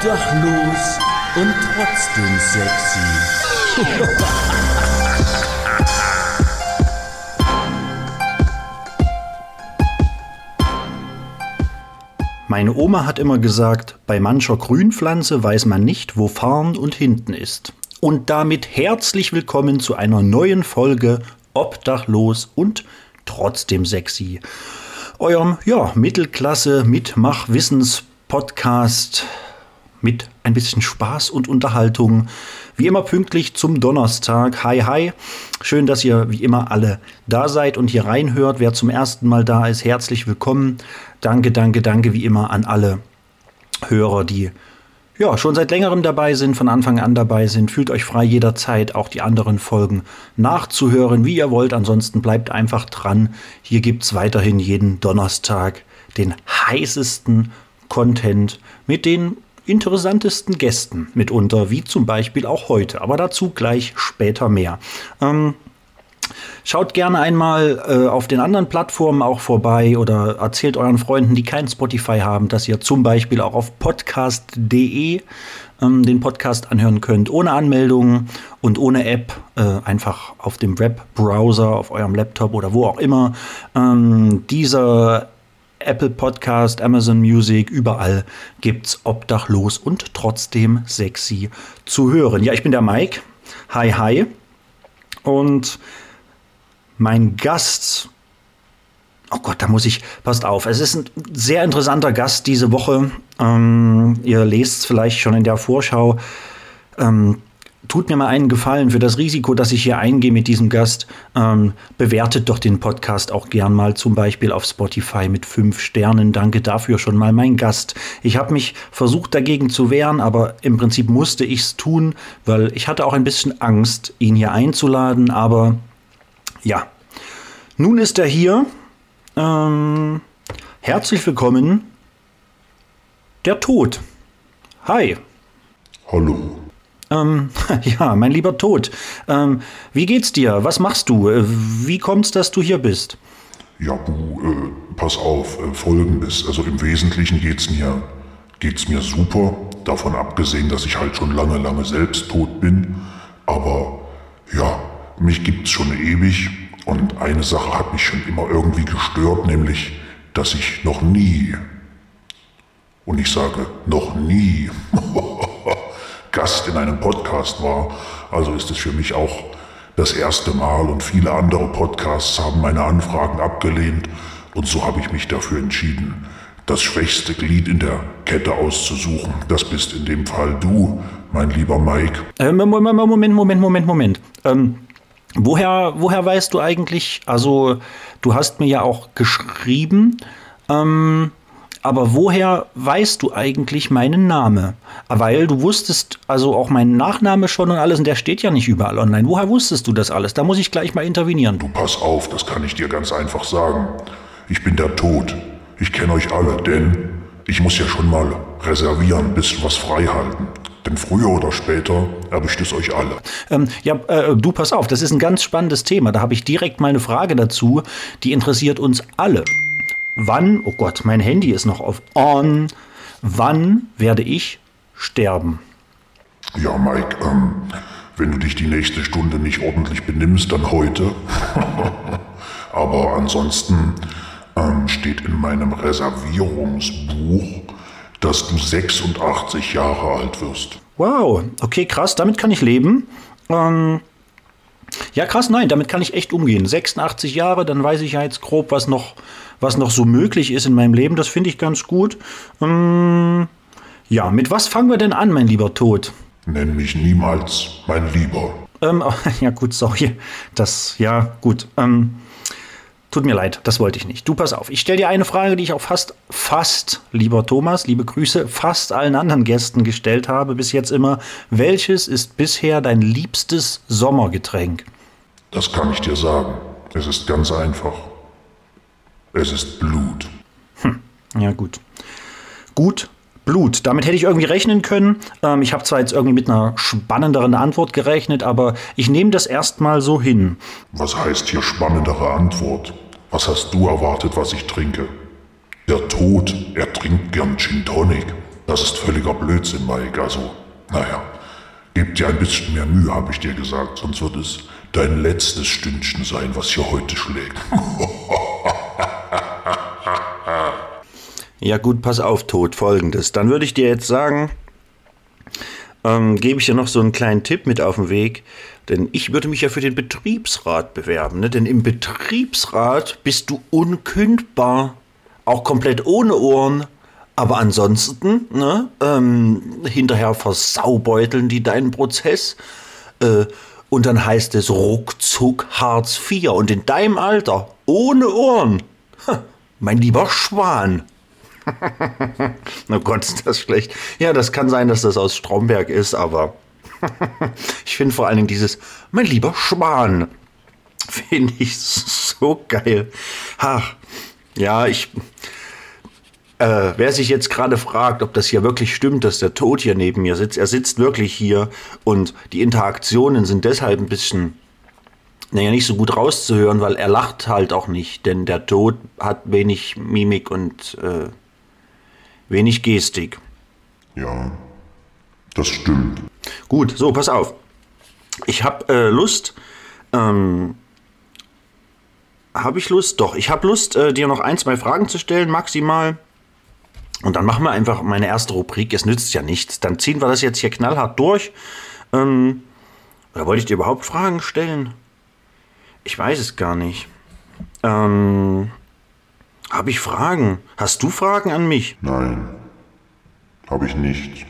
Obdachlos und trotzdem sexy. Meine Oma hat immer gesagt, bei mancher Grünpflanze weiß man nicht, wo vorn und hinten ist. Und damit herzlich willkommen zu einer neuen Folge Obdachlos und trotzdem sexy. Eurem, ja, Mittelklasse Mitmachwissens Podcast mit ein bisschen Spaß und Unterhaltung. Wie immer pünktlich zum Donnerstag. Hi, hi. Schön, dass ihr wie immer alle da seid und hier reinhört. Wer zum ersten Mal da ist, herzlich willkommen. Danke, danke, danke wie immer an alle Hörer, die ja, schon seit längerem dabei sind, von Anfang an dabei sind. Fühlt euch frei jederzeit auch die anderen Folgen nachzuhören, wie ihr wollt. Ansonsten bleibt einfach dran. Hier gibt es weiterhin jeden Donnerstag den heißesten Content mit den interessantesten Gästen mitunter, wie zum Beispiel auch heute. Aber dazu gleich später mehr. Ähm, Schaut gerne einmal äh, auf den anderen Plattformen auch vorbei oder erzählt euren Freunden, die kein Spotify haben, dass ihr zum Beispiel auch auf podcast.de ähm, den Podcast anhören könnt, ohne Anmeldung und ohne App, äh, einfach auf dem Webbrowser, auf eurem Laptop oder wo auch immer. Ähm, dieser Apple Podcast, Amazon Music, überall gibt's obdachlos und trotzdem sexy zu hören. Ja, ich bin der Mike. Hi, hi. Und mein Gast, oh Gott, da muss ich, passt auf, es ist ein sehr interessanter Gast diese Woche. Ähm, ihr lest es vielleicht schon in der Vorschau. Ähm, tut mir mal einen Gefallen für das Risiko, dass ich hier eingehe mit diesem Gast. Ähm, bewertet doch den Podcast auch gern mal zum Beispiel auf Spotify mit fünf Sternen. Danke dafür schon mal, mein Gast. Ich habe mich versucht dagegen zu wehren, aber im Prinzip musste ich es tun, weil ich hatte auch ein bisschen Angst, ihn hier einzuladen. Aber ja, nun ist er hier. Ähm, herzlich willkommen, der Tod. Hi. Hallo. Ähm, ja, mein lieber Tod. Ähm, wie geht's dir? Was machst du? Äh, wie kommt's, dass du hier bist? Ja, Bu, äh, pass auf, äh, folgendes. Also im Wesentlichen geht's mir, geht's mir super. Davon abgesehen, dass ich halt schon lange, lange selbst tot bin. Aber ja, mich gibt's schon ewig. Und eine Sache hat mich schon immer irgendwie gestört, nämlich, dass ich noch nie, und ich sage noch nie, Gast in einem Podcast war. Also ist es für mich auch das erste Mal und viele andere Podcasts haben meine Anfragen abgelehnt und so habe ich mich dafür entschieden, das schwächste Glied in der Kette auszusuchen. Das bist in dem Fall du, mein lieber Mike. Äh, Moment, Moment, Moment, Moment, Moment. Ähm, woher, woher weißt du eigentlich, also du hast mir ja auch geschrieben, ähm, aber woher weißt du eigentlich meinen Namen? Weil du wusstest also auch meinen Nachname schon und alles und der steht ja nicht überall online. Woher wusstest du das alles? Da muss ich gleich mal intervenieren. Du pass auf, das kann ich dir ganz einfach sagen. Ich bin der Tod. Ich kenne euch alle, denn ich muss ja schon mal reservieren, bisschen was frei halten. Denn früher oder später erwischt es euch alle. Ähm, ja, äh, du pass auf, das ist ein ganz spannendes Thema. Da habe ich direkt mal eine Frage dazu, die interessiert uns alle wann, oh Gott, mein Handy ist noch auf on, wann werde ich sterben? Ja, Mike, ähm, wenn du dich die nächste Stunde nicht ordentlich benimmst, dann heute. Aber ansonsten ähm, steht in meinem Reservierungsbuch, dass du 86 Jahre alt wirst. Wow, okay, krass, damit kann ich leben. Ähm, ja, krass, nein, damit kann ich echt umgehen. 86 Jahre, dann weiß ich ja jetzt grob, was noch, was noch so möglich ist in meinem Leben. Das finde ich ganz gut. Ähm, ja, mit was fangen wir denn an, mein lieber Tod? Nenn mich niemals mein Lieber. Ähm, ja, gut, sorry. Das, ja, gut. Ähm, tut mir leid, das wollte ich nicht. Du, pass auf. Ich stelle dir eine Frage, die ich auch fast, fast, lieber Thomas, liebe Grüße, fast allen anderen Gästen gestellt habe bis jetzt immer. Welches ist bisher dein liebstes Sommergetränk? Das kann ich dir sagen. Es ist ganz einfach. Es ist Blut. Hm, ja, gut. Gut, Blut. Damit hätte ich irgendwie rechnen können. Ähm, ich habe zwar jetzt irgendwie mit einer spannenderen Antwort gerechnet, aber ich nehme das erstmal so hin. Was heißt hier spannendere Antwort? Was hast du erwartet, was ich trinke? Der Tod, er trinkt gern Gin Tonic. Das ist völliger Blödsinn, Mike. Also, naja, gib dir ein bisschen mehr Mühe, habe ich dir gesagt, sonst wird es dein letztes Stündchen sein, was hier heute schlägt. Ja gut, pass auf, Tod, folgendes. Dann würde ich dir jetzt sagen, ähm, gebe ich dir noch so einen kleinen Tipp mit auf den Weg. Denn ich würde mich ja für den Betriebsrat bewerben. Ne? Denn im Betriebsrat bist du unkündbar. Auch komplett ohne Ohren. Aber ansonsten, ne, ähm, hinterher versaubeuteln die deinen Prozess. Äh, und dann heißt es ruckzuck Hartz IV. Und in deinem Alter, ohne Ohren. Ha, mein lieber Schwan. Oh Gott, ist das schlecht. Ja, das kann sein, dass das aus Stromberg ist, aber ich finde vor allen Dingen dieses, mein lieber Schwan, finde ich so geil. Ach, ja, ich, äh, wer sich jetzt gerade fragt, ob das hier wirklich stimmt, dass der Tod hier neben mir sitzt, er sitzt wirklich hier und die Interaktionen sind deshalb ein bisschen, naja, nicht so gut rauszuhören, weil er lacht halt auch nicht, denn der Tod hat wenig Mimik und äh, wenig Gestik. Ja, das stimmt. Gut, so, pass auf. Ich habe äh, Lust, ähm, habe ich Lust? Doch, ich habe Lust, äh, dir noch ein, zwei Fragen zu stellen, maximal. Und dann machen wir einfach meine erste Rubrik. Es nützt ja nichts. Dann ziehen wir das jetzt hier knallhart durch. Ähm, oder wollte ich dir überhaupt Fragen stellen? Ich weiß es gar nicht. Ähm, habe ich Fragen? Hast du Fragen an mich? Nein, habe ich nicht.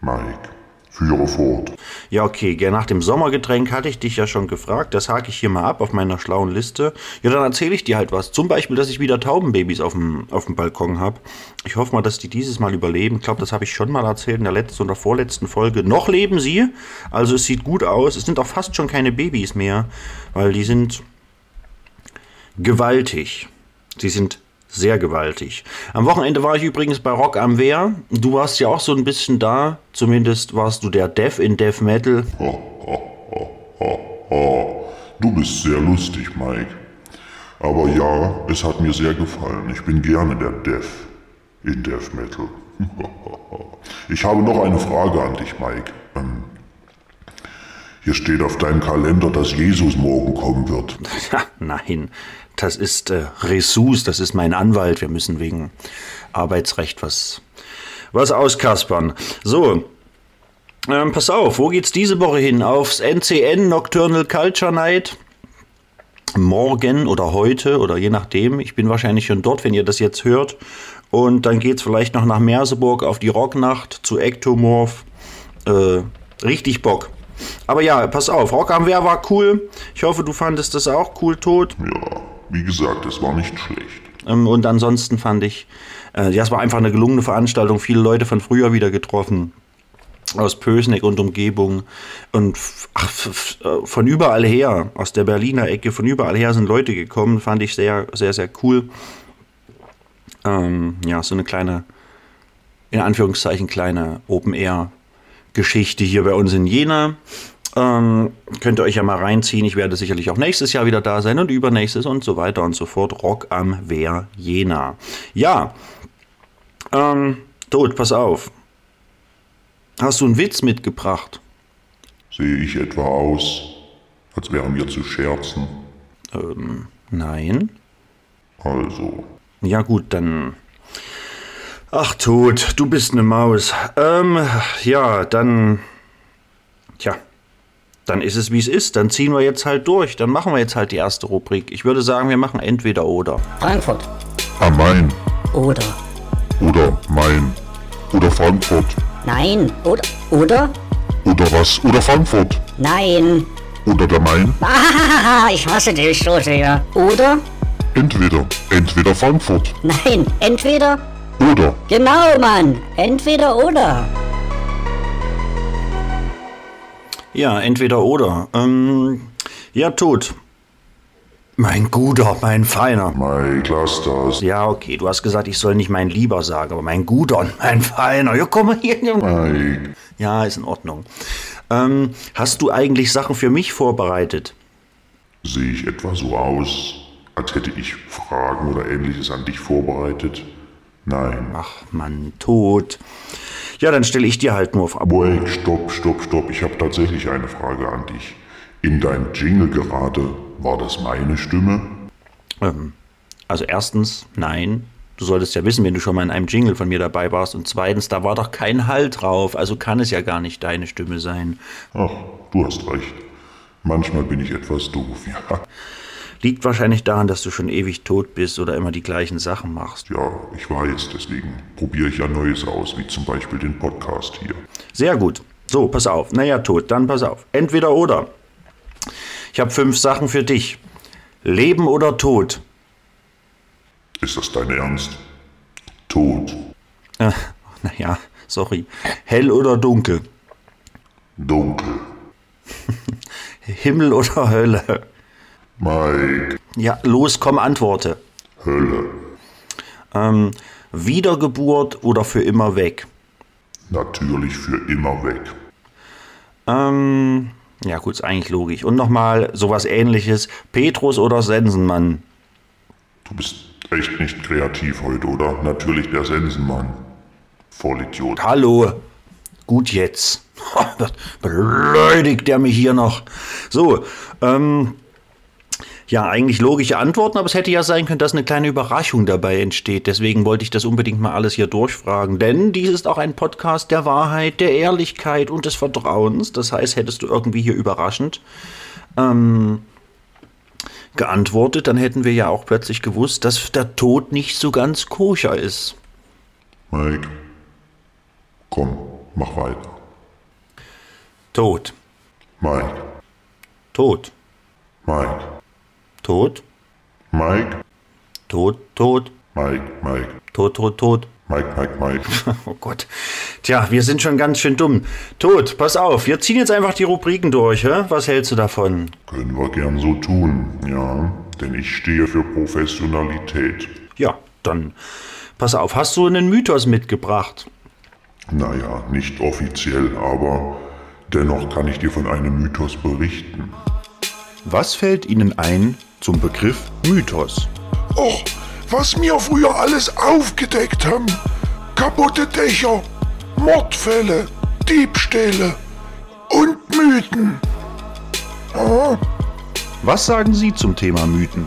Mike, führe fort. Ja, okay. Gern nach dem Sommergetränk hatte ich dich ja schon gefragt. Das hake ich hier mal ab auf meiner schlauen Liste. Ja, dann erzähle ich dir halt was. Zum Beispiel, dass ich wieder Taubenbabys auf dem, auf dem Balkon habe. Ich hoffe mal, dass die dieses Mal überleben. Ich glaube, das habe ich schon mal erzählt in der letzten oder vorletzten Folge. Noch leben sie. Also es sieht gut aus. Es sind auch fast schon keine Babys mehr, weil die sind gewaltig. Sie sind sehr gewaltig. Am Wochenende war ich übrigens bei Rock am Wehr. Du warst ja auch so ein bisschen da. Zumindest warst du der Dev in Death Metal. Du bist sehr lustig, Mike. Aber ja, es hat mir sehr gefallen. Ich bin gerne der Dev in Death Metal. Ich habe noch eine Frage an dich, Mike. Ähm, hier steht auf deinem Kalender, dass Jesus morgen kommen wird. Ja, nein, das ist äh, Ressus, das ist mein Anwalt. Wir müssen wegen Arbeitsrecht was, was auskaspern. So, ähm, pass auf, wo geht's diese Woche hin? Aufs NCN Nocturnal Culture Night. Morgen oder heute oder je nachdem. Ich bin wahrscheinlich schon dort, wenn ihr das jetzt hört. Und dann geht's vielleicht noch nach Merseburg auf die Rocknacht zu Ectomorph. Äh, richtig Bock. Aber ja, pass auf, Rock am Wehr war cool. Ich hoffe, du fandest das auch cool, tot. Ja, wie gesagt, es war nicht schlecht. Ähm, und ansonsten fand ich, äh, ja, es war einfach eine gelungene Veranstaltung. Viele Leute von früher wieder getroffen. Aus Pösneck und Umgebung. Und ach, äh, von überall her, aus der Berliner Ecke, von überall her sind Leute gekommen. Fand ich sehr, sehr, sehr cool. Ähm, ja, so eine kleine, in Anführungszeichen, kleine Open-Air-Geschichte hier bei uns in Jena. Ähm, könnt ihr euch ja mal reinziehen. Ich werde sicherlich auch nächstes Jahr wieder da sein und übernächstes und so weiter und so fort. Rock am Wehr Jena. Ja, ähm, Tod, pass auf. Hast du einen Witz mitgebracht? Sehe ich etwa aus, als wären wir zu scherzen? Ähm, nein. Also, Ja gut, dann. Ach Tod, du bist eine Maus. Ähm, ja, dann. Tja, dann ist es wie es ist. Dann ziehen wir jetzt halt durch. Dann machen wir jetzt halt die erste Rubrik. Ich würde sagen, wir machen entweder oder. Frankfurt. am Main Oder. oder Main oder Frankfurt Nein. Oder. Oder? oder was oder Frankfurt Nein. oder der Main. Ah, ich hasse dich so sehr. Oder? Entweder, entweder Frankfurt Nein. Entweder. Oder Genau, Mann. Entweder oder. Ja, entweder oder. Ähm, ja, Tod. Mein Guter, mein Feiner. Mike, lass das. Ja, okay, du hast gesagt, ich soll nicht mein Lieber sagen, aber mein Guter und mein Feiner. Ja, komm mal hier. Mike, Ja, ist in Ordnung. Ähm, hast du eigentlich Sachen für mich vorbereitet? sehe ich etwa so aus, als hätte ich Fragen oder ähnliches an dich vorbereitet? Nein. Ach Mann, tot. Ja, dann stelle ich dir halt nur auf. Wait, stopp, stopp, stopp. Ich habe tatsächlich eine Frage an dich. In deinem Jingle gerade, war das meine Stimme? Ähm, also erstens, nein. Du solltest ja wissen, wenn du schon mal in einem Jingle von mir dabei warst. Und zweitens, da war doch kein Halt drauf. Also kann es ja gar nicht deine Stimme sein. Ach, du hast recht. Manchmal bin ich etwas doof, ja. Liegt wahrscheinlich daran, dass du schon ewig tot bist oder immer die gleichen Sachen machst. Ja, ich weiß, deswegen probiere ich ja Neues aus, wie zum Beispiel den Podcast hier. Sehr gut. So, pass auf. Naja, tot, dann pass auf. Entweder oder. Ich habe fünf Sachen für dich. Leben oder Tod? Ist das dein Ernst? Tod. Äh, naja, sorry. Hell oder dunkel? Dunkel. Himmel oder Hölle? Mike. Ja, los, komm, antworte. Hölle. Ähm, Wiedergeburt oder für immer weg? Natürlich für immer weg. Ähm, ja gut, ist eigentlich logisch. Und nochmal sowas ähnliches. Petrus oder Sensenmann? Du bist echt nicht kreativ heute, oder? Natürlich der Sensenmann. Vollidiot. Hallo. Gut jetzt. Das beleidigt der mich hier noch. So, ähm, ja, eigentlich logische Antworten, aber es hätte ja sein können, dass eine kleine Überraschung dabei entsteht. Deswegen wollte ich das unbedingt mal alles hier durchfragen. Denn dies ist auch ein Podcast der Wahrheit, der Ehrlichkeit und des Vertrauens. Das heißt, hättest du irgendwie hier überraschend ähm, geantwortet, dann hätten wir ja auch plötzlich gewusst, dass der Tod nicht so ganz koscher ist. Mike. Komm, mach weiter. Tod, Mike. Tod, Mike. Tod, Mike. Tod, Tod, Mike. Mike. Tod, Tod, Tod. Mike, Mike, Mike. Oh Gott. Tja, wir sind schon ganz schön dumm. Tod, pass auf, wir ziehen jetzt einfach die Rubriken durch, hä? Was hältst du davon? Können wir gern so tun, ja. Denn ich stehe für Professionalität. Ja, dann pass auf, hast du einen Mythos mitgebracht? Naja, nicht offiziell, aber dennoch kann ich dir von einem Mythos berichten. Was fällt Ihnen ein zum Begriff Mythos? Och, was wir früher alles aufgedeckt haben. Kaputte Dächer, Mordfälle, Diebstähle und Mythen. Was sagen Sie zum Thema Mythen?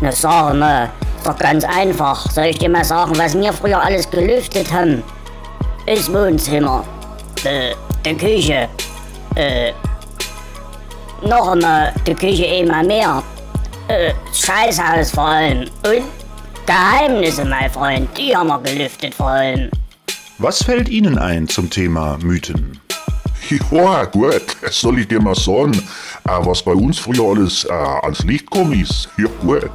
Na sag mal, ist doch ganz einfach. Soll ich dir mal sagen, was wir früher alles gelüftet haben? Das Wohnzimmer, äh, die Küche, äh, noch einmal die Küche immer mehr, äh, Scheißhaus vor allem und Geheimnisse, mein Freund, die haben wir gelüftet vor allem. Was fällt Ihnen ein zum Thema Mythen? Ja, gut, das soll ich dir mal sagen, äh, was bei uns früher alles äh, ans Licht gekommen ist. Ja, gut.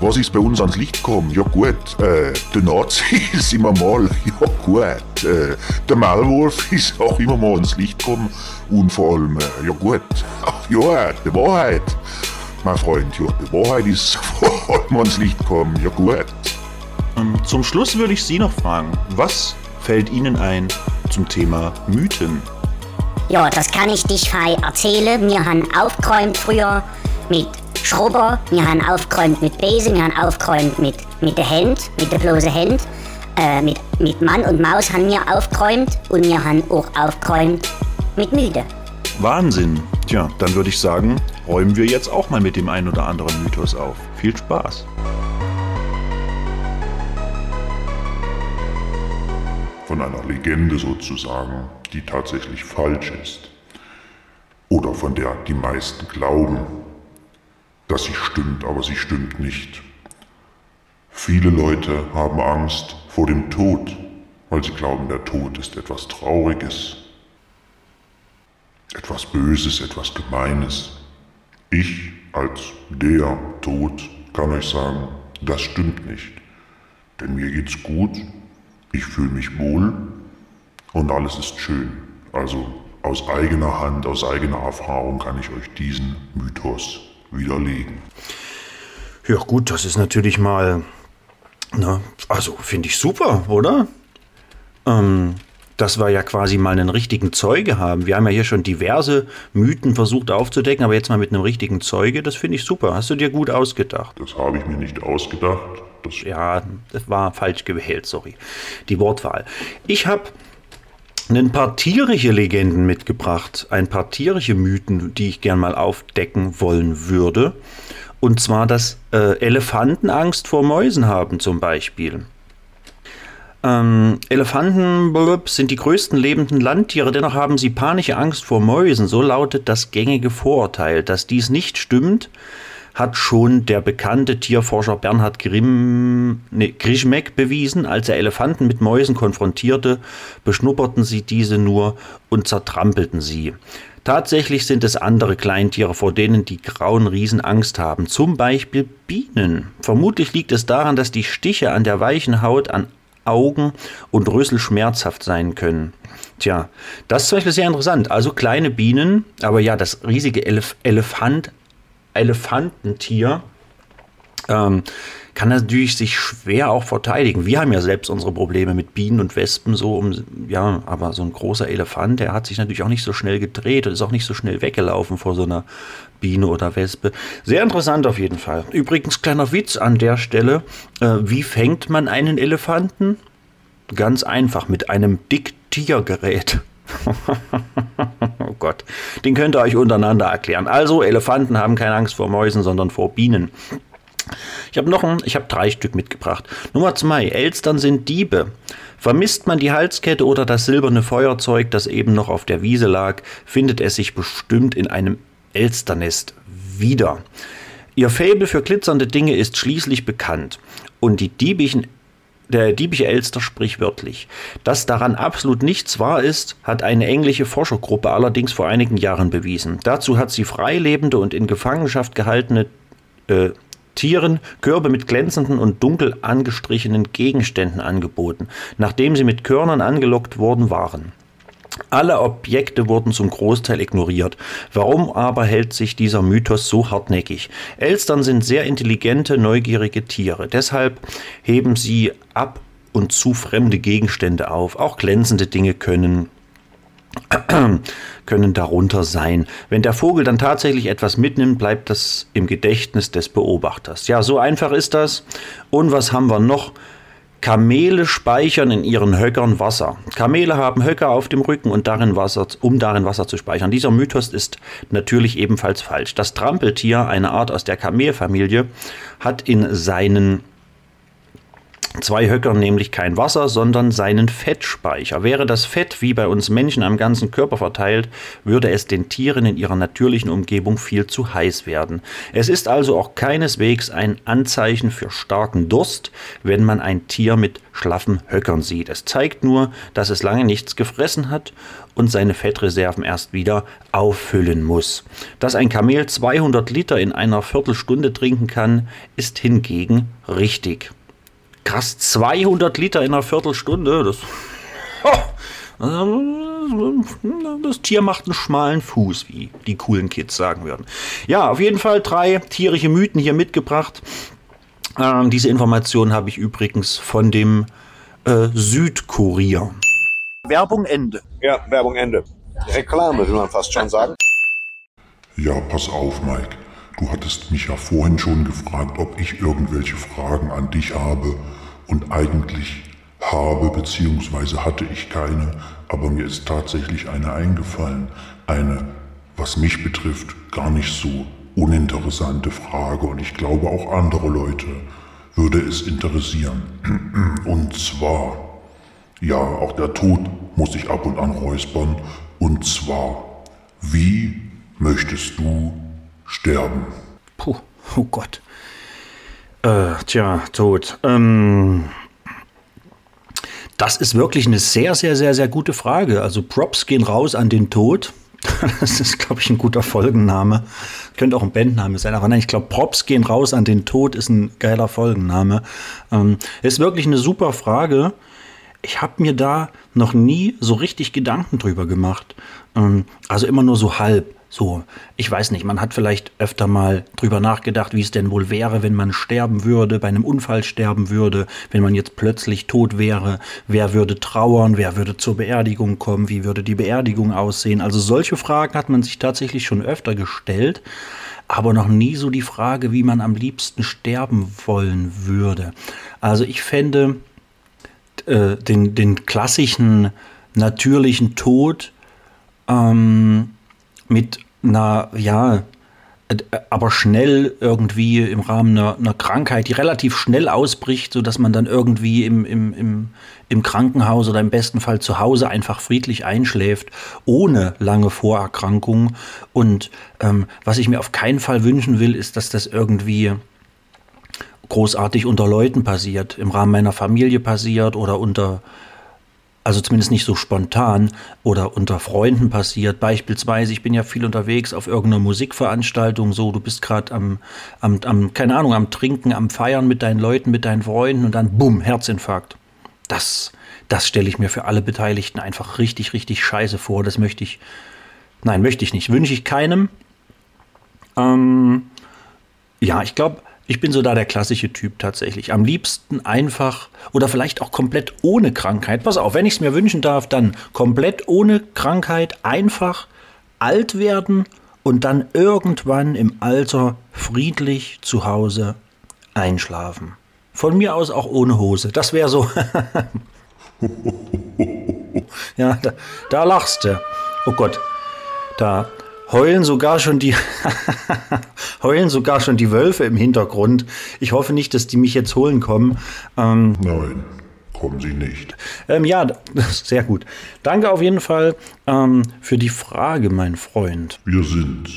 Was ist bei uns ans Licht gekommen? Ja, gut. Äh, der Nazi ist immer mal. Ja, gut. Äh, der Maulwurf ist auch immer mal ans Licht gekommen. Und vor allem, äh, ja, gut. Ach, ja, die Wahrheit. Mein Freund, ja, die Wahrheit ist vor allem ans Licht gekommen. Ja, gut. Ähm, Zum Schluss würde ich Sie noch fragen, was fällt Ihnen ein zum Thema Mythen? Ja, das kann ich dich frei erzählen. Wir haben aufgeräumt früher mit Schrubber, wir haben aufgeräumt mit Besen, wir haben aufgeräumt mit, mit der Hand, mit der bloßen Hand. Äh, mit, mit Mann und Maus haben wir aufgeräumt und wir haben auch aufgeräumt mit Müde. Wahnsinn. Tja, dann würde ich sagen, räumen wir jetzt auch mal mit dem einen oder anderen Mythos auf. Viel Spaß. Von einer Legende sozusagen, die tatsächlich falsch ist. Oder von der die meisten glauben, dass sie stimmt, aber sie stimmt nicht. Viele Leute haben Angst vor dem Tod, weil sie glauben, der Tod ist etwas Trauriges, etwas Böses, etwas Gemeines. Ich als der Tod kann euch sagen, das stimmt nicht. Denn mir geht's gut, ich fühle mich wohl und alles ist schön. Also aus eigener Hand, aus eigener Erfahrung kann ich euch diesen Mythos widerlegen. Ja gut, das ist natürlich mal, na, also finde ich super, oder? Ähm, dass wir ja quasi mal einen richtigen Zeuge haben. Wir haben ja hier schon diverse Mythen versucht aufzudecken, aber jetzt mal mit einem richtigen Zeuge, das finde ich super. Hast du dir gut ausgedacht. Das habe ich mir nicht ausgedacht, Das ja, das war falsch gewählt, sorry. Die Wortwahl. Ich habe ein paar tierische Legenden mitgebracht, ein paar tierische Mythen, die ich gern mal aufdecken wollen würde. Und zwar, dass äh, Elefanten Angst vor Mäusen haben zum Beispiel. Ähm, Elefanten sind die größten lebenden Landtiere, dennoch haben sie panische Angst vor Mäusen. So lautet das gängige Vorurteil. Dass dies nicht stimmt, hat schon der bekannte Tierforscher Bernhard Grimm, nee, Grischmeck bewiesen. Als er Elefanten mit Mäusen konfrontierte, beschnupperten sie diese nur und zertrampelten sie. Tatsächlich sind es andere Kleintiere, vor denen die grauen Riesen Angst haben, zum Beispiel Bienen. Vermutlich liegt es daran, dass die Stiche an der weichen Haut an Augen und Rüssel schmerzhaft sein können. Tja, das ist zum Beispiel sehr interessant. Also kleine Bienen, aber ja, das riesige Elef Elefant Elefantentier ähm, kann natürlich sich schwer auch verteidigen. Wir haben ja selbst unsere Probleme mit Bienen und Wespen so um, ja, aber so ein großer Elefant, der hat sich natürlich auch nicht so schnell gedreht und ist auch nicht so schnell weggelaufen vor so einer Biene oder Wespe. Sehr interessant auf jeden Fall. Übrigens kleiner Witz an der Stelle. Äh, wie fängt man einen Elefanten? Ganz einfach mit einem Diktiergerät. Gott, den könnt ihr euch untereinander erklären. Also, Elefanten haben keine Angst vor Mäusen, sondern vor Bienen. Ich habe noch ein, ich habe drei Stück mitgebracht. Nummer zwei, Elstern sind Diebe. Vermisst man die Halskette oder das silberne Feuerzeug, das eben noch auf der Wiese lag, findet es sich bestimmt in einem Elsternest wieder. Ihr Faible für glitzernde Dinge ist schließlich bekannt und die diebischen der diebische Elster sprichwörtlich. Dass daran absolut nichts wahr ist, hat eine englische Forschergruppe allerdings vor einigen Jahren bewiesen. Dazu hat sie freilebende und in Gefangenschaft gehaltene äh, Tieren Körbe mit glänzenden und dunkel angestrichenen Gegenständen angeboten, nachdem sie mit Körnern angelockt worden waren. Alle Objekte wurden zum Großteil ignoriert. Warum aber hält sich dieser Mythos so hartnäckig? Elstern sind sehr intelligente, neugierige Tiere. Deshalb heben sie ab und zu fremde Gegenstände auf. Auch glänzende Dinge können können darunter sein. Wenn der Vogel dann tatsächlich etwas mitnimmt, bleibt das im Gedächtnis des Beobachters. Ja, so einfach ist das. Und was haben wir noch? Kamele speichern in ihren Höckern Wasser. Kamele haben Höcker auf dem Rücken und darin Wasser, um darin Wasser zu speichern. Dieser Mythos ist natürlich ebenfalls falsch. Das Trampeltier, eine Art aus der Kamelfamilie, hat in seinen zwei Höckern nämlich kein Wasser, sondern seinen Fettspeicher. Wäre das Fett wie bei uns Menschen am ganzen Körper verteilt, würde es den Tieren in ihrer natürlichen Umgebung viel zu heiß werden. Es ist also auch keineswegs ein Anzeichen für starken Durst, wenn man ein Tier mit schlaffen Höckern sieht. Es zeigt nur, dass es lange nichts gefressen hat und seine Fettreserven erst wieder auffüllen muss. Dass ein Kamel 200 Liter in einer Viertelstunde trinken kann, ist hingegen richtig krass, 200 Liter in einer Viertelstunde. Das, das Tier macht einen schmalen Fuß, wie die coolen Kids sagen würden. Ja, auf jeden Fall drei tierische Mythen hier mitgebracht. Ähm, diese Informationen habe ich übrigens von dem äh, Südkurier. Werbung Ende. Ja, Werbung Ende. Reklame, will man fast schon sagen. Ja, pass auf, Mike. Du hattest mich ja vorhin schon gefragt, ob ich irgendwelche Fragen an dich habe. Und eigentlich habe bzw. hatte ich keine, aber mir ist tatsächlich eine eingefallen. Eine, was mich betrifft, gar nicht so uninteressante Frage und ich glaube auch andere Leute würde es interessieren. Und zwar, ja, auch der Tod muss sich ab und an räuspern. Und zwar, wie möchtest du sterben? Puh, oh Gott. Äh, tja, Tod. Ähm, das ist wirklich eine sehr, sehr, sehr, sehr gute Frage. Also Props gehen raus an den Tod. Das ist, glaube ich, ein guter Folgenname. Könnte auch ein Bandname sein. Aber nein, ich glaube, Props gehen raus an den Tod ist ein geiler Folgenname. Ähm, ist wirklich eine super Frage. Ich habe mir da noch nie so richtig Gedanken drüber gemacht. Ähm, also immer nur so halb. So, ich weiß nicht, man hat vielleicht öfter mal drüber nachgedacht, wie es denn wohl wäre, wenn man sterben würde, bei einem Unfall sterben würde, wenn man jetzt plötzlich tot wäre, wer würde trauern, wer würde zur Beerdigung kommen, wie würde die Beerdigung aussehen. Also solche Fragen hat man sich tatsächlich schon öfter gestellt. aber noch nie so die Frage, wie man am liebsten sterben wollen würde. Also ich fände äh, den, den klassischen natürlichen Tod ähm, mit einer, ja, aber schnell irgendwie im Rahmen einer, einer, Krankheit, die relativ schnell ausbricht, sodass man dann irgendwie im, im, im, im Krankenhaus oder im besten Fall zu Hause einfach friedlich einschläft, ohne lange Vorerkrankung. Und ähm, was ich mir auf keinen Fall wünschen will, ist, dass das irgendwie großartig unter Leuten passiert, im Rahmen meiner Familie passiert oder unter also zumindest nicht so spontan oder unter Freunden passiert. Beispielsweise, ich bin ja viel unterwegs auf irgendeiner Musikveranstaltung, so, du bist gerade am, am, am, keine Ahnung, am Trinken, am Feiern mit deinen Leuten, mit deinen Freunden und dann bumm, Herzinfarkt. Das, das stelle ich mir für alle Beteiligten einfach richtig, richtig scheiße vor. Das möchte ich, nein, möchte ich nicht, wünsche ich keinem. Ähm, ja, ich glaube, ich bin so da der klassische Typ tatsächlich. Am liebsten einfach oder vielleicht auch komplett ohne Krankheit. Pass auf, wenn ich es mir wünschen darf, dann komplett ohne Krankheit einfach alt werden und dann irgendwann im Alter friedlich zu Hause einschlafen. Von mir aus auch ohne Hose. Das wäre so. ja, da, da lachst du. Oh Gott, da heulen sogar schon die heulen sogar schon die Wölfe im Hintergrund. Ich hoffe nicht, dass die mich jetzt holen kommen. Ähm, Nein, kommen sie nicht. Ähm, ja, sehr gut. Danke auf jeden Fall ähm, für die Frage, mein Freund. Wir sind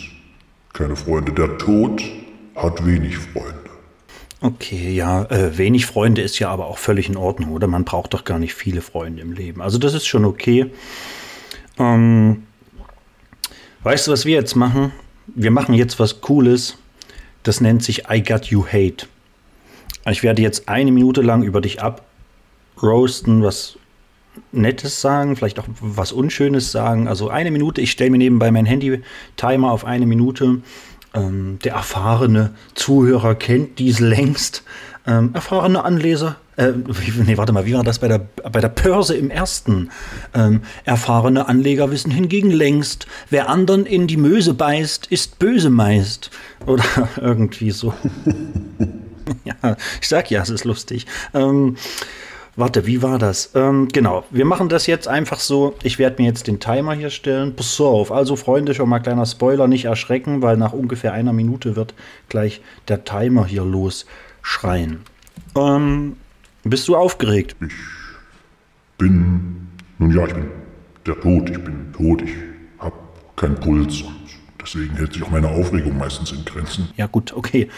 keine Freunde. Der Tod hat wenig Freunde. Okay, ja, äh, wenig Freunde ist ja aber auch völlig in Ordnung, oder? Man braucht doch gar nicht viele Freunde im Leben. Also das ist schon okay. Ähm, Weißt du, was wir jetzt machen? Wir machen jetzt was Cooles. Das nennt sich I Got You Hate. Ich werde jetzt eine Minute lang über dich abroasten, was Nettes sagen, vielleicht auch was Unschönes sagen. Also eine Minute. Ich stelle mir nebenbei mein Handy-Timer auf eine Minute. Ähm, der erfahrene Zuhörer kennt dies längst. Ähm, erfahrene Anleser äh, nee, warte mal, wie war das bei der, bei der Börse im ersten? Ähm, erfahrene Anleger wissen hingegen längst, wer anderen in die Möse beißt, ist böse meist. Oder irgendwie so. ja, ich sag ja, es ist lustig. Ähm, warte, wie war das? Ähm, genau, wir machen das jetzt einfach so. Ich werde mir jetzt den Timer hier stellen. Pass auf, also Freunde, schon mal kleiner Spoiler, nicht erschrecken, weil nach ungefähr einer Minute wird gleich der Timer hier losschreien. Ähm, bist du aufgeregt? Ich bin, nun ja, ich bin der Tod, ich bin tot, ich habe keinen Puls und deswegen hält sich auch meine Aufregung meistens in Grenzen. Ja gut, okay.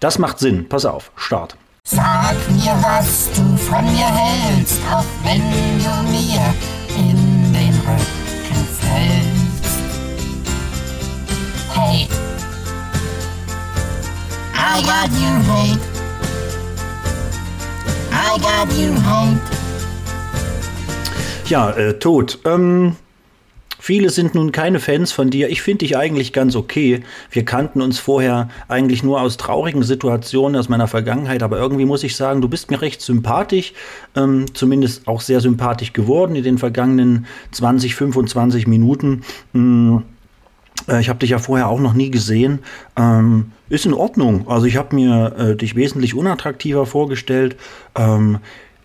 Das macht Sinn. Pass auf, Start. Sag mir, was du von mir hältst, auch wenn du mir in den Rücken fällst. Hate. I got you hate. I got you home. Ja, äh, tot. Ähm, viele sind nun keine Fans von dir. Ich finde dich eigentlich ganz okay. Wir kannten uns vorher eigentlich nur aus traurigen Situationen aus meiner Vergangenheit, aber irgendwie muss ich sagen, du bist mir recht sympathisch, ähm, zumindest auch sehr sympathisch geworden in den vergangenen 20, 25 Minuten. Ähm, äh, ich habe dich ja vorher auch noch nie gesehen. Ähm, ist in Ordnung. Also ich habe mir äh, dich wesentlich unattraktiver vorgestellt. Ähm,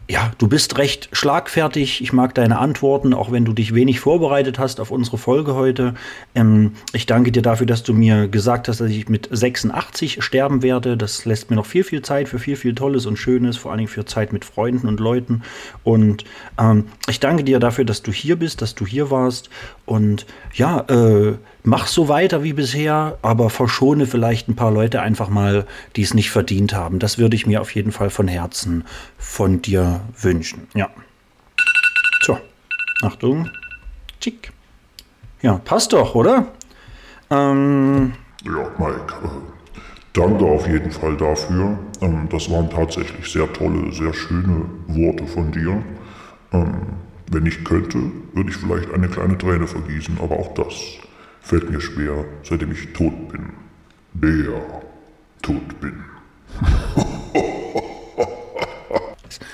ja, du bist recht schlagfertig. Ich mag deine Antworten, auch wenn du dich wenig vorbereitet hast auf unsere Folge heute. Ähm, ich danke dir dafür, dass du mir gesagt hast, dass ich mit 86 sterben werde. Das lässt mir noch viel, viel Zeit für viel, viel Tolles und Schönes, vor allen Dingen für Zeit mit Freunden und Leuten. Und ähm, ich danke dir dafür, dass du hier bist, dass du hier warst. Und ja, äh, mach so weiter wie bisher, aber verschone vielleicht ein paar Leute einfach mal, die es nicht verdient haben. Das würde ich mir auf jeden Fall von Herzen von dir wünschen. Ja. So, Achtung. Tschick. Ja, passt doch, oder? Ähm, ja, Mike, äh, danke auf jeden Fall dafür. Ähm, das waren tatsächlich sehr tolle, sehr schöne Worte von dir. Ähm, wenn ich könnte, würde ich vielleicht eine kleine Träne vergießen, aber auch das fällt mir schwer, seitdem ich tot bin. Der tot bin.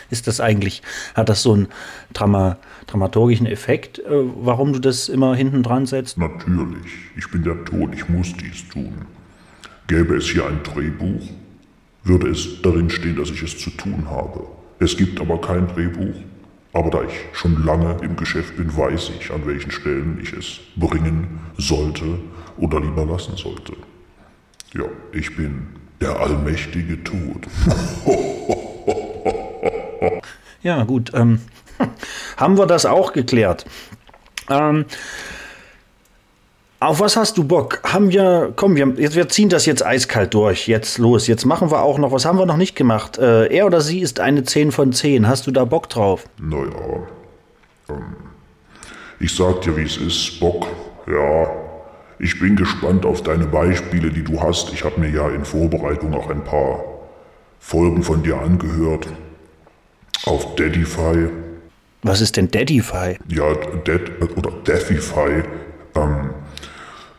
Ist das eigentlich, hat das so einen Drama, dramaturgischen Effekt, äh, warum du das immer hinten dran setzt? Natürlich. Ich bin der Tod, ich muss dies tun. Gäbe es hier ein Drehbuch, würde es darin stehen, dass ich es zu tun habe. Es gibt aber kein Drehbuch. Aber da ich schon lange im Geschäft bin, weiß ich, an welchen Stellen ich es bringen sollte oder lieber lassen sollte. Ja, ich bin der allmächtige Tod. Ja, gut. Ähm, haben wir das auch geklärt. Ähm, auf was hast du Bock? Haben wir, komm, wir, jetzt, wir ziehen das jetzt eiskalt durch. Jetzt los. Jetzt machen wir auch noch, was haben wir noch nicht gemacht? Äh, er oder sie ist eine 10 von 10. Hast du da Bock drauf? Naja, ähm, ich sag dir, wie es ist, Bock. Ja, ich bin gespannt auf deine Beispiele, die du hast. Ich habe mir ja in Vorbereitung auch ein paar Folgen von dir angehört. Auf Daddyfy. Was ist denn Daddyfy? Ja, Dead oder Deathify. Ähm,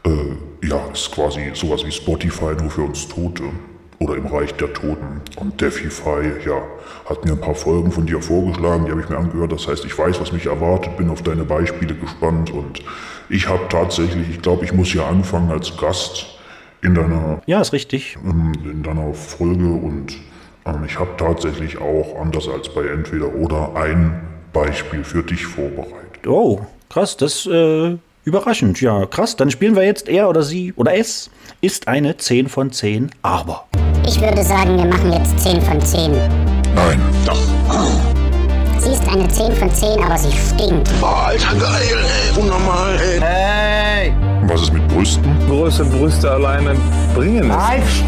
äh, ja, ist quasi sowas wie Spotify nur für uns Tote. Oder im Reich der Toten. Und Deathify, ja, hat mir ein paar Folgen von dir vorgeschlagen, die habe ich mir angehört. Das heißt, ich weiß, was mich erwartet, bin auf deine Beispiele gespannt und ich habe tatsächlich, ich glaube, ich muss ja anfangen als Gast in deiner, Ja, ist richtig. ähm, in deiner Folge und ähm, ich habe tatsächlich auch, anders als bei Entweder oder, ein Beispiel für dich vorbereitet. Oh, krass, das äh, überraschend. Ja, krass. Dann spielen wir jetzt er oder sie oder es ist eine 10 von 10, aber. Ich würde sagen, wir machen jetzt 10 von 10. Nein. Doch. Sie ist eine 10 von 10, aber sie stinkt. Boah, Alter, geil, ey. Unnormal, ey. Was ist mit Brüsten? Große Brüste alleine bringen es.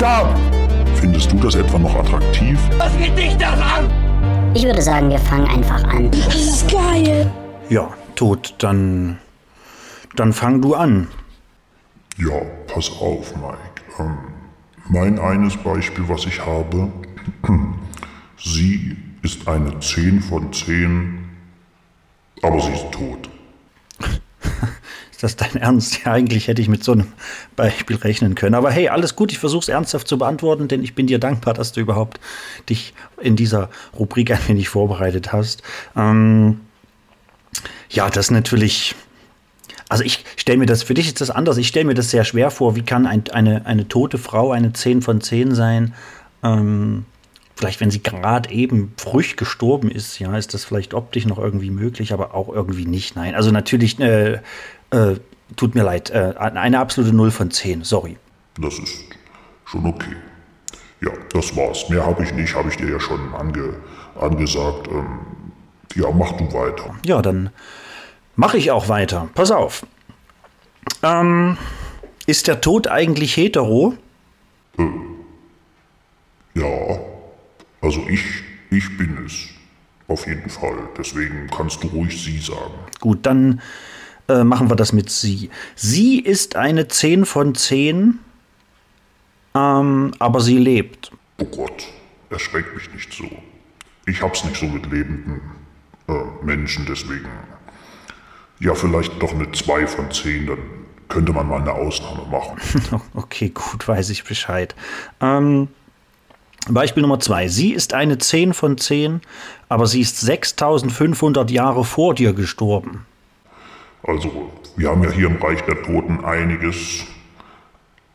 Findest du das etwa noch attraktiv? Ich würde sagen, wir fangen einfach an. Ja, tot, dann. Dann fang du an. Ja, pass auf, Mike. Ähm, mein eines Beispiel, was ich habe, sie ist eine 10 von 10, aber sie ist tot. Ist das dein Ernst? Ja, eigentlich hätte ich mit so einem Beispiel rechnen können. Aber hey, alles gut, ich versuche es ernsthaft zu beantworten, denn ich bin dir dankbar, dass du überhaupt dich in dieser Rubrik ein wenig vorbereitet hast. Ähm, ja, das natürlich. Also ich stelle mir das, für dich ist das anders, ich stelle mir das sehr schwer vor, wie kann ein, eine, eine tote Frau eine 10 von 10 sein? Ähm, vielleicht wenn sie gerade eben früh gestorben ist, ja, ist das vielleicht optisch noch irgendwie möglich, aber auch irgendwie nicht. Nein, also natürlich, äh, äh, tut mir leid, äh, eine absolute 0 von 10, sorry. Das ist schon okay. Ja, das war's. Mehr habe ich nicht, habe ich dir ja schon ange, angesagt. Ähm, ja, mach du weiter. Ja, dann mache ich auch weiter. Pass auf. Ähm, ist der Tod eigentlich hetero? Ja, also ich, ich bin es. Auf jeden Fall. Deswegen kannst du ruhig sie sagen. Gut, dann äh, machen wir das mit sie. Sie ist eine 10 von 10, ähm, aber sie lebt. Oh Gott, erschreckt mich nicht so. Ich hab's nicht so mit lebenden äh, Menschen, deswegen. Ja, vielleicht doch eine 2 von 10, dann könnte man mal eine Ausnahme machen. Okay, gut, weiß ich Bescheid. Ähm, Beispiel Nummer 2. Sie ist eine 10 von 10, aber sie ist 6500 Jahre vor dir gestorben. Also, wir haben ja hier im Reich der Toten einiges.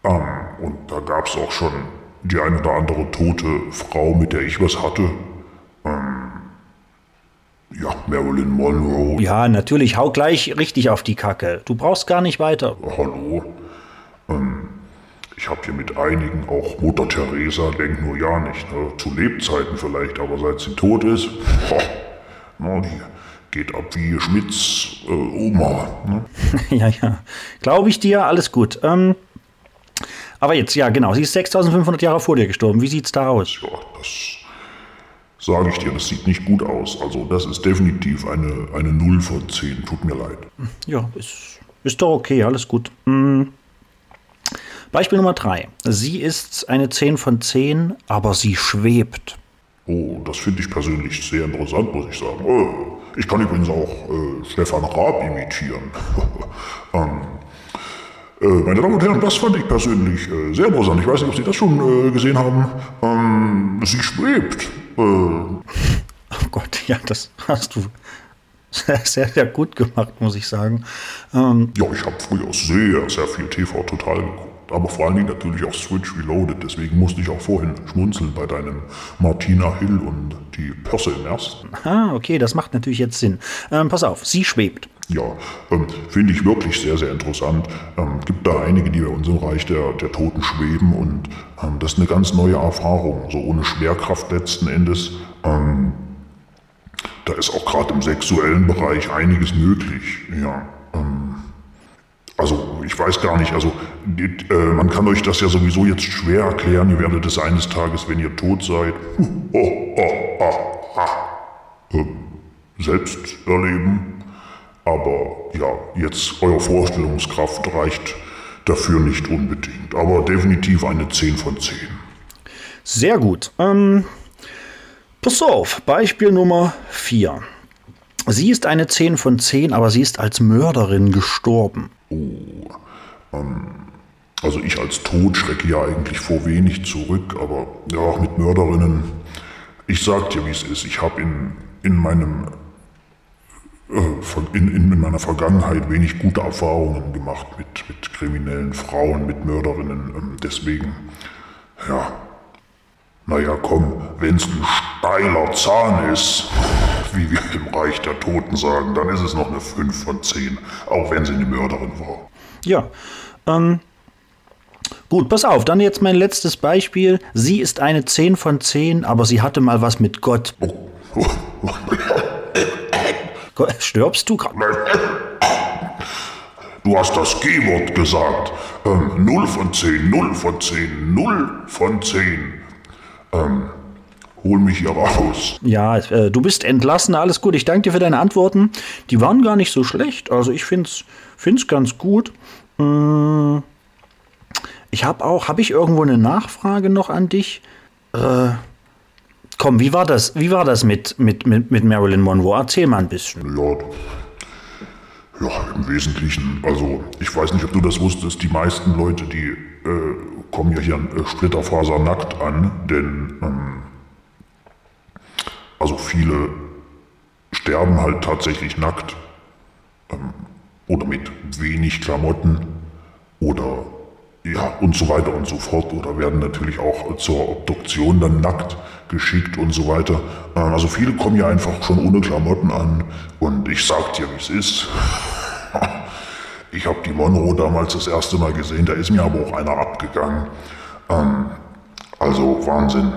Ähm, und da gab's auch schon die eine oder andere tote Frau, mit der ich was hatte. Ja, Marilyn Monroe. Ja, natürlich, hau gleich richtig auf die Kacke. Du brauchst gar nicht weiter. Hallo. Ähm, ich habe hier mit einigen, auch Mutter Teresa, denk nur ja nicht. Ne? Zu Lebzeiten vielleicht, aber seit sie tot ist, boah, na, die geht ab wie Schmidts äh, Oma. Ne? ja, ja. Glaube ich dir, alles gut. Ähm, aber jetzt, ja, genau. Sie ist 6500 Jahre vor dir gestorben. Wie sieht's da aus? Ja, das sage ich dir, das sieht nicht gut aus. Also das ist definitiv eine, eine 0 von 10. Tut mir leid. Ja, ist, ist doch okay, alles gut. Hm. Beispiel Nummer 3. Sie ist eine 10 von 10, aber sie schwebt. Oh, das finde ich persönlich sehr interessant, muss ich sagen. Äh, ich kann übrigens auch äh, Stefan Raab imitieren. ähm, äh, meine Damen und Herren, das fand ich persönlich äh, sehr interessant. Ich weiß nicht, ob Sie das schon äh, gesehen haben. Ähm, sie schwebt. Äh, Oh Gott, ja, das hast du sehr, sehr, sehr gut gemacht, muss ich sagen. Ähm, ja, ich habe früher sehr, sehr viel TV total geguckt. Aber vor allen Dingen natürlich auch Switch Reloaded. Deswegen musste ich auch vorhin schmunzeln bei deinem Martina Hill und die Pörse im ersten. Ah, okay, das macht natürlich jetzt Sinn. Ähm, pass auf, sie schwebt. Ja, ähm, finde ich wirklich sehr, sehr interessant. Ähm, gibt da einige, die bei uns im Reich der, der Toten schweben und ähm, das ist eine ganz neue Erfahrung. So ohne Schwerkraft letzten Endes. Ähm, da ist auch gerade im sexuellen Bereich einiges möglich. Ja. Ähm, also ich weiß gar nicht, also äh, man kann euch das ja sowieso jetzt schwer erklären. Ihr werdet es eines Tages, wenn ihr tot seid, oh, oh, oh, äh, selbst erleben. Aber ja, jetzt eure Vorstellungskraft reicht dafür nicht unbedingt. Aber definitiv eine 10 von 10. Sehr gut. Ähm, pass auf, Beispiel Nummer 4. Sie ist eine 10 von 10, aber sie ist als Mörderin gestorben. Also ich als Tod schrecke ja eigentlich vor wenig zurück, aber ja, mit Mörderinnen. Ich sag dir, wie es ist. Ich habe in, in meinem äh, in, in, in meiner Vergangenheit wenig gute Erfahrungen gemacht mit, mit kriminellen Frauen, mit Mörderinnen. Ähm, deswegen, ja, naja, komm, wenn's ein steiler Zahn ist, wie wir im Reich der Toten sagen, dann ist es noch eine 5 von 10, auch wenn sie eine Mörderin war. Ja. Ähm, gut, pass auf, dann jetzt mein letztes Beispiel. Sie ist eine 10 von 10, aber sie hatte mal was mit Gott. Gott, Stirbst du gerade? Du hast das G-Wort gesagt. Ähm, 0 von 10, 0 von 10, 0 von 10. Ähm, hol mich hier raus. Ja, äh, du bist entlassen, alles gut. Ich danke dir für deine Antworten. Die waren gar nicht so schlecht. Also ich find's, find's ganz gut. Mm, Ich habe auch, habe ich irgendwo eine Nachfrage noch an dich? Äh, komm, wie war das? Wie war das mit, mit, mit, mit Marilyn Monroe? Erzähl mal ein bisschen. Ja, ja, im Wesentlichen, also ich weiß nicht, ob du das wusstest, die meisten Leute, die äh, kommen ja hier äh, splitterfasernackt an, denn ähm, also viele sterben halt tatsächlich nackt ähm, oder mit wenig Klamotten oder ja und so weiter und so fort oder werden natürlich auch zur Obduktion dann nackt geschickt und so weiter. Ähm, also viele kommen ja einfach schon ohne Klamotten an und ich sag dir, wie es ist. Ich habe die Monroe damals das erste Mal gesehen, da ist mir aber auch einer abgegangen. Ähm, also Wahnsinn.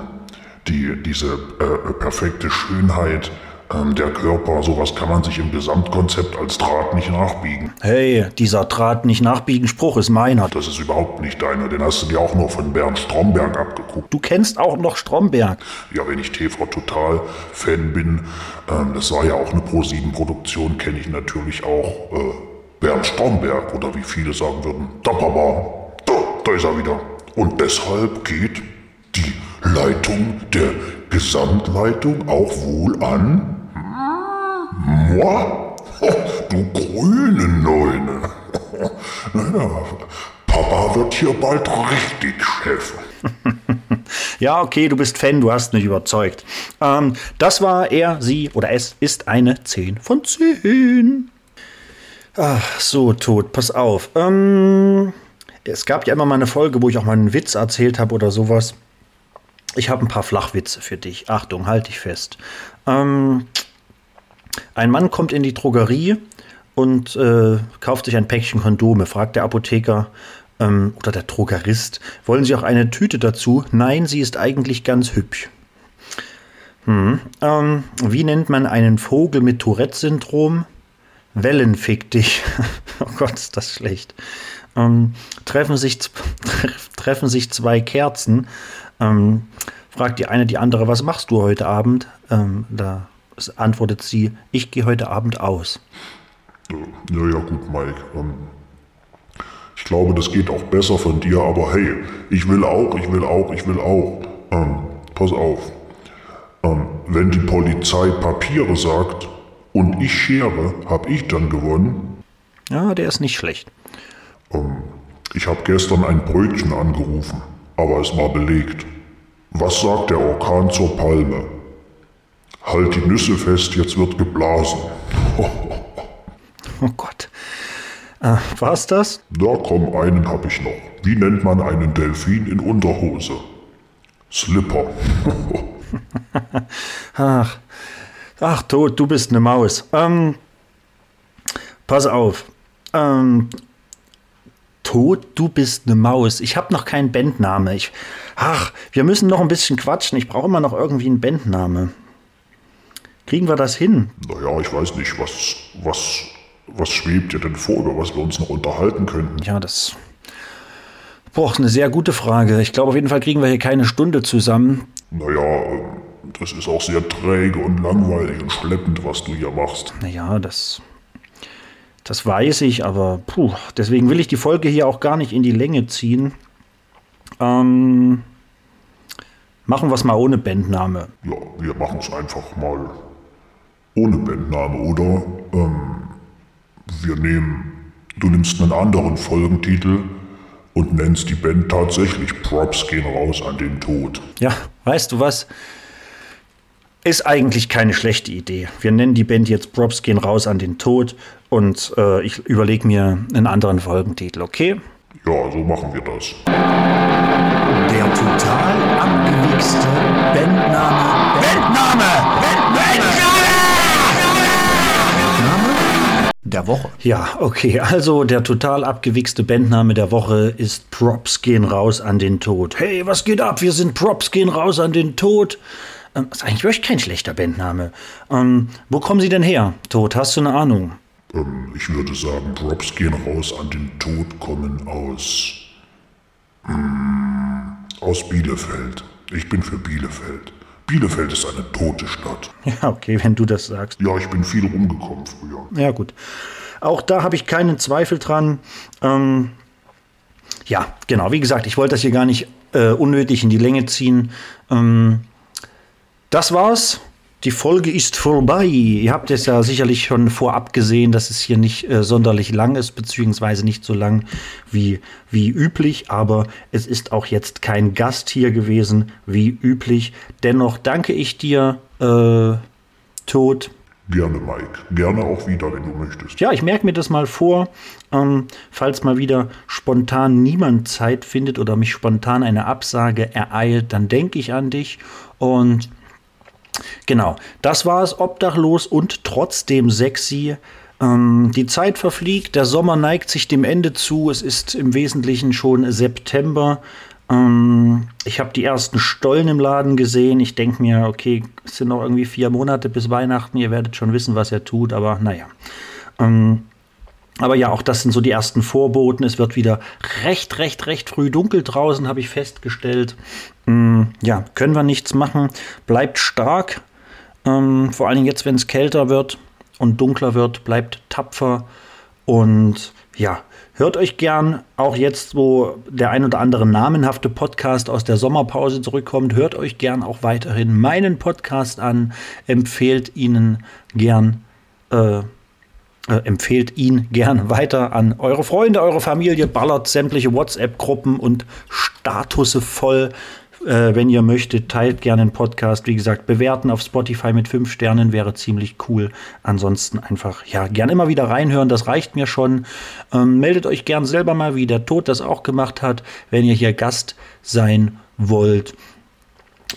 Die, diese äh, perfekte Schönheit, ähm, der Körper, sowas kann man sich im Gesamtkonzept als Draht nicht nachbiegen. Hey, dieser Draht nicht nachbiegen Spruch ist meiner. Das ist überhaupt nicht deiner, den hast du dir auch nur von Bernd Stromberg abgeguckt. Du kennst auch noch Stromberg. Ja, wenn ich TV Total Fan bin, ähm, das war ja auch eine Pro-7-Produktion, kenne ich natürlich auch äh, Bernd Stromberg oder wie viele sagen würden, da Papa, da, da ist er wieder. Und deshalb geht die Leitung der Gesamtleitung auch wohl an moi, du grüne Neune. Naja, Papa wird hier bald richtig Chef. Ja, okay, du bist Fan, du hast mich überzeugt. Ähm, das war er, sie oder es ist eine 10 von 10. Ach, so tot, pass auf. Ähm, es gab ja immer mal eine Folge, wo ich auch mal einen Witz erzählt habe oder sowas. Ich habe ein paar Flachwitze für dich. Achtung, halt dich fest. Ähm, ein Mann kommt in die Drogerie und äh, kauft sich ein Päckchen Kondome. Fragt der Apotheker ähm, oder der Drogerist, wollen Sie auch eine Tüte dazu? Nein, sie ist eigentlich ganz hübsch. Hm. Ähm, wie nennt man einen Vogel mit Tourette-Syndrom? Wellenfick dich. oh Gott, ist das schlecht. Ähm, treffen, sich, treffen sich zwei Kerzen. Ähm, fragt die eine die andere, was machst du heute Abend? Ähm, da antwortet sie, ich gehe heute Abend aus. Ja, ja, gut, Mike. Ähm, ich glaube, das geht auch besser von dir, aber hey, ich will auch, ich will auch, ich will auch. Ähm, pass auf. Ähm, wenn die Polizei Papiere sagt und ich schere, hab ich dann gewonnen. Ja, der ist nicht schlecht. Ich habe gestern ein Brötchen angerufen, aber es war belegt. Was sagt der Orkan zur Palme? Halt die Nüsse fest, jetzt wird geblasen. Oh Gott. Äh, war's das? Da komm, einen hab ich noch. Wie nennt man einen Delfin in Unterhose? Slipper. Ach, ach, Tod, du bist eine Maus. Ähm, pass auf. Ähm, Tod, du bist eine Maus. Ich habe noch keinen Bandname. Ich, ach, wir müssen noch ein bisschen quatschen. Ich brauche immer noch irgendwie einen Bandname. Kriegen wir das hin? Naja, ich weiß nicht, was, was, was schwebt dir denn vor, über was wir uns noch unterhalten könnten? Ja, das. Boah, eine sehr gute Frage. Ich glaube, auf jeden Fall kriegen wir hier keine Stunde zusammen. Naja, das ist auch sehr träge und langweilig und schleppend, was du hier machst. Naja, das. Das weiß ich, aber puh, deswegen will ich die Folge hier auch gar nicht in die Länge ziehen. Ähm, machen wir es mal ohne Bandname. Ja, wir machen es einfach mal ohne Bandname, oder? Ähm, wir nehmen, du nimmst einen anderen Folgentitel und nennst die Band tatsächlich Props gehen raus an den Tod. Ja, weißt du was? Ist eigentlich keine schlechte Idee. Wir nennen die Band jetzt Props gehen raus an den Tod und äh, ich überlege mir einen anderen Folgentitel, okay? Ja, so machen wir das. Der total abgewichste Bandname. Bandname! Bandname der Woche. Ja, okay. Also der total abgewichste Bandname der Woche ist Props gehen raus an den Tod. Hey, was geht ab? Wir sind Props gehen raus an den Tod. Ähm, ist eigentlich wirklich kein schlechter Bandname. Ähm, wo kommen Sie denn her, Tod? Hast du eine Ahnung? Ähm, ich würde sagen, Props gehen raus an den Tod kommen aus. Hm, aus Bielefeld. Ich bin für Bielefeld. Bielefeld ist eine tote Stadt. Ja, okay, wenn du das sagst. Ja, ich bin viel rumgekommen früher. Ja, gut. Auch da habe ich keinen Zweifel dran. Ähm, ja, genau. Wie gesagt, ich wollte das hier gar nicht äh, unnötig in die Länge ziehen. Ähm, das war's. Die Folge ist vorbei. Ihr habt es ja sicherlich schon vorab gesehen, dass es hier nicht äh, sonderlich lang ist, beziehungsweise nicht so lang wie, wie üblich. Aber es ist auch jetzt kein Gast hier gewesen, wie üblich. Dennoch danke ich dir, äh, Tod. Gerne, Mike. Gerne auch wieder, wenn du möchtest. Ja, ich merke mir das mal vor, ähm, falls mal wieder spontan niemand Zeit findet oder mich spontan eine Absage ereilt, dann denke ich an dich und Genau, das war es, obdachlos und trotzdem sexy. Ähm, die Zeit verfliegt, der Sommer neigt sich dem Ende zu. Es ist im Wesentlichen schon September. Ähm, ich habe die ersten Stollen im Laden gesehen. Ich denke mir, okay, es sind noch irgendwie vier Monate bis Weihnachten. Ihr werdet schon wissen, was er tut, aber naja. Ähm, aber ja, auch das sind so die ersten Vorboten. Es wird wieder recht, recht, recht früh dunkel draußen, habe ich festgestellt. Mm, ja, können wir nichts machen. Bleibt stark. Ähm, vor allen Dingen jetzt, wenn es kälter wird und dunkler wird, bleibt tapfer. Und ja, hört euch gern, auch jetzt, wo der ein oder andere namenhafte Podcast aus der Sommerpause zurückkommt, hört euch gern auch weiterhin meinen Podcast an. Empfehlt ihnen gern. Äh, äh, empfehlt ihn gern weiter an eure Freunde, eure Familie, ballert sämtliche WhatsApp-Gruppen und Statusse voll. Äh, wenn ihr möchtet, teilt gerne den Podcast. Wie gesagt, bewerten auf Spotify mit fünf Sternen wäre ziemlich cool. Ansonsten einfach, ja, gern immer wieder reinhören, das reicht mir schon. Ähm, meldet euch gern selber mal, wie der Tod das auch gemacht hat, wenn ihr hier Gast sein wollt.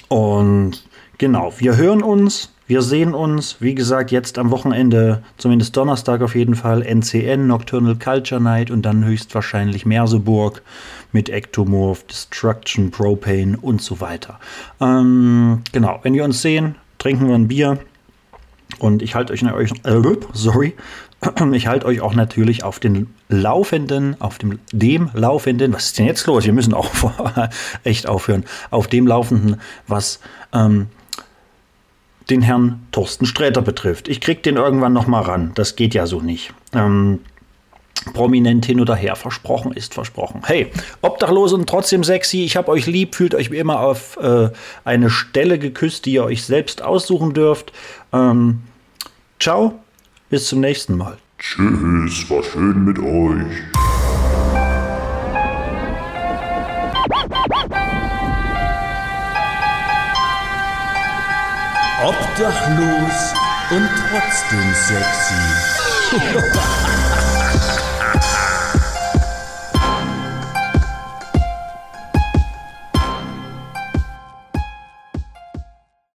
Und genau, wir hören uns wir sehen uns, wie gesagt, jetzt am Wochenende, zumindest Donnerstag auf jeden Fall, NCN, Nocturnal Culture Night und dann höchstwahrscheinlich Merseburg mit Ectomorph, Destruction, Propane und so weiter. Ähm, genau, wenn wir uns sehen, trinken wir ein Bier und ich halte euch, äh, sorry, ich halte euch auch natürlich auf den Laufenden, auf dem, dem Laufenden, was ist denn jetzt los? Wir müssen auch echt aufhören, auf dem Laufenden, was ähm, den Herrn Thorsten Sträter betrifft. Ich krieg den irgendwann noch mal ran. Das geht ja so nicht. Ähm, prominent hin oder her. Versprochen ist versprochen. Hey, obdachlos und trotzdem sexy. Ich hab euch lieb. Fühlt euch wie immer auf äh, eine Stelle geküsst, die ihr euch selbst aussuchen dürft. Ähm, ciao. Bis zum nächsten Mal. Tschüss. War schön mit euch. Obdachlos und trotzdem sexy.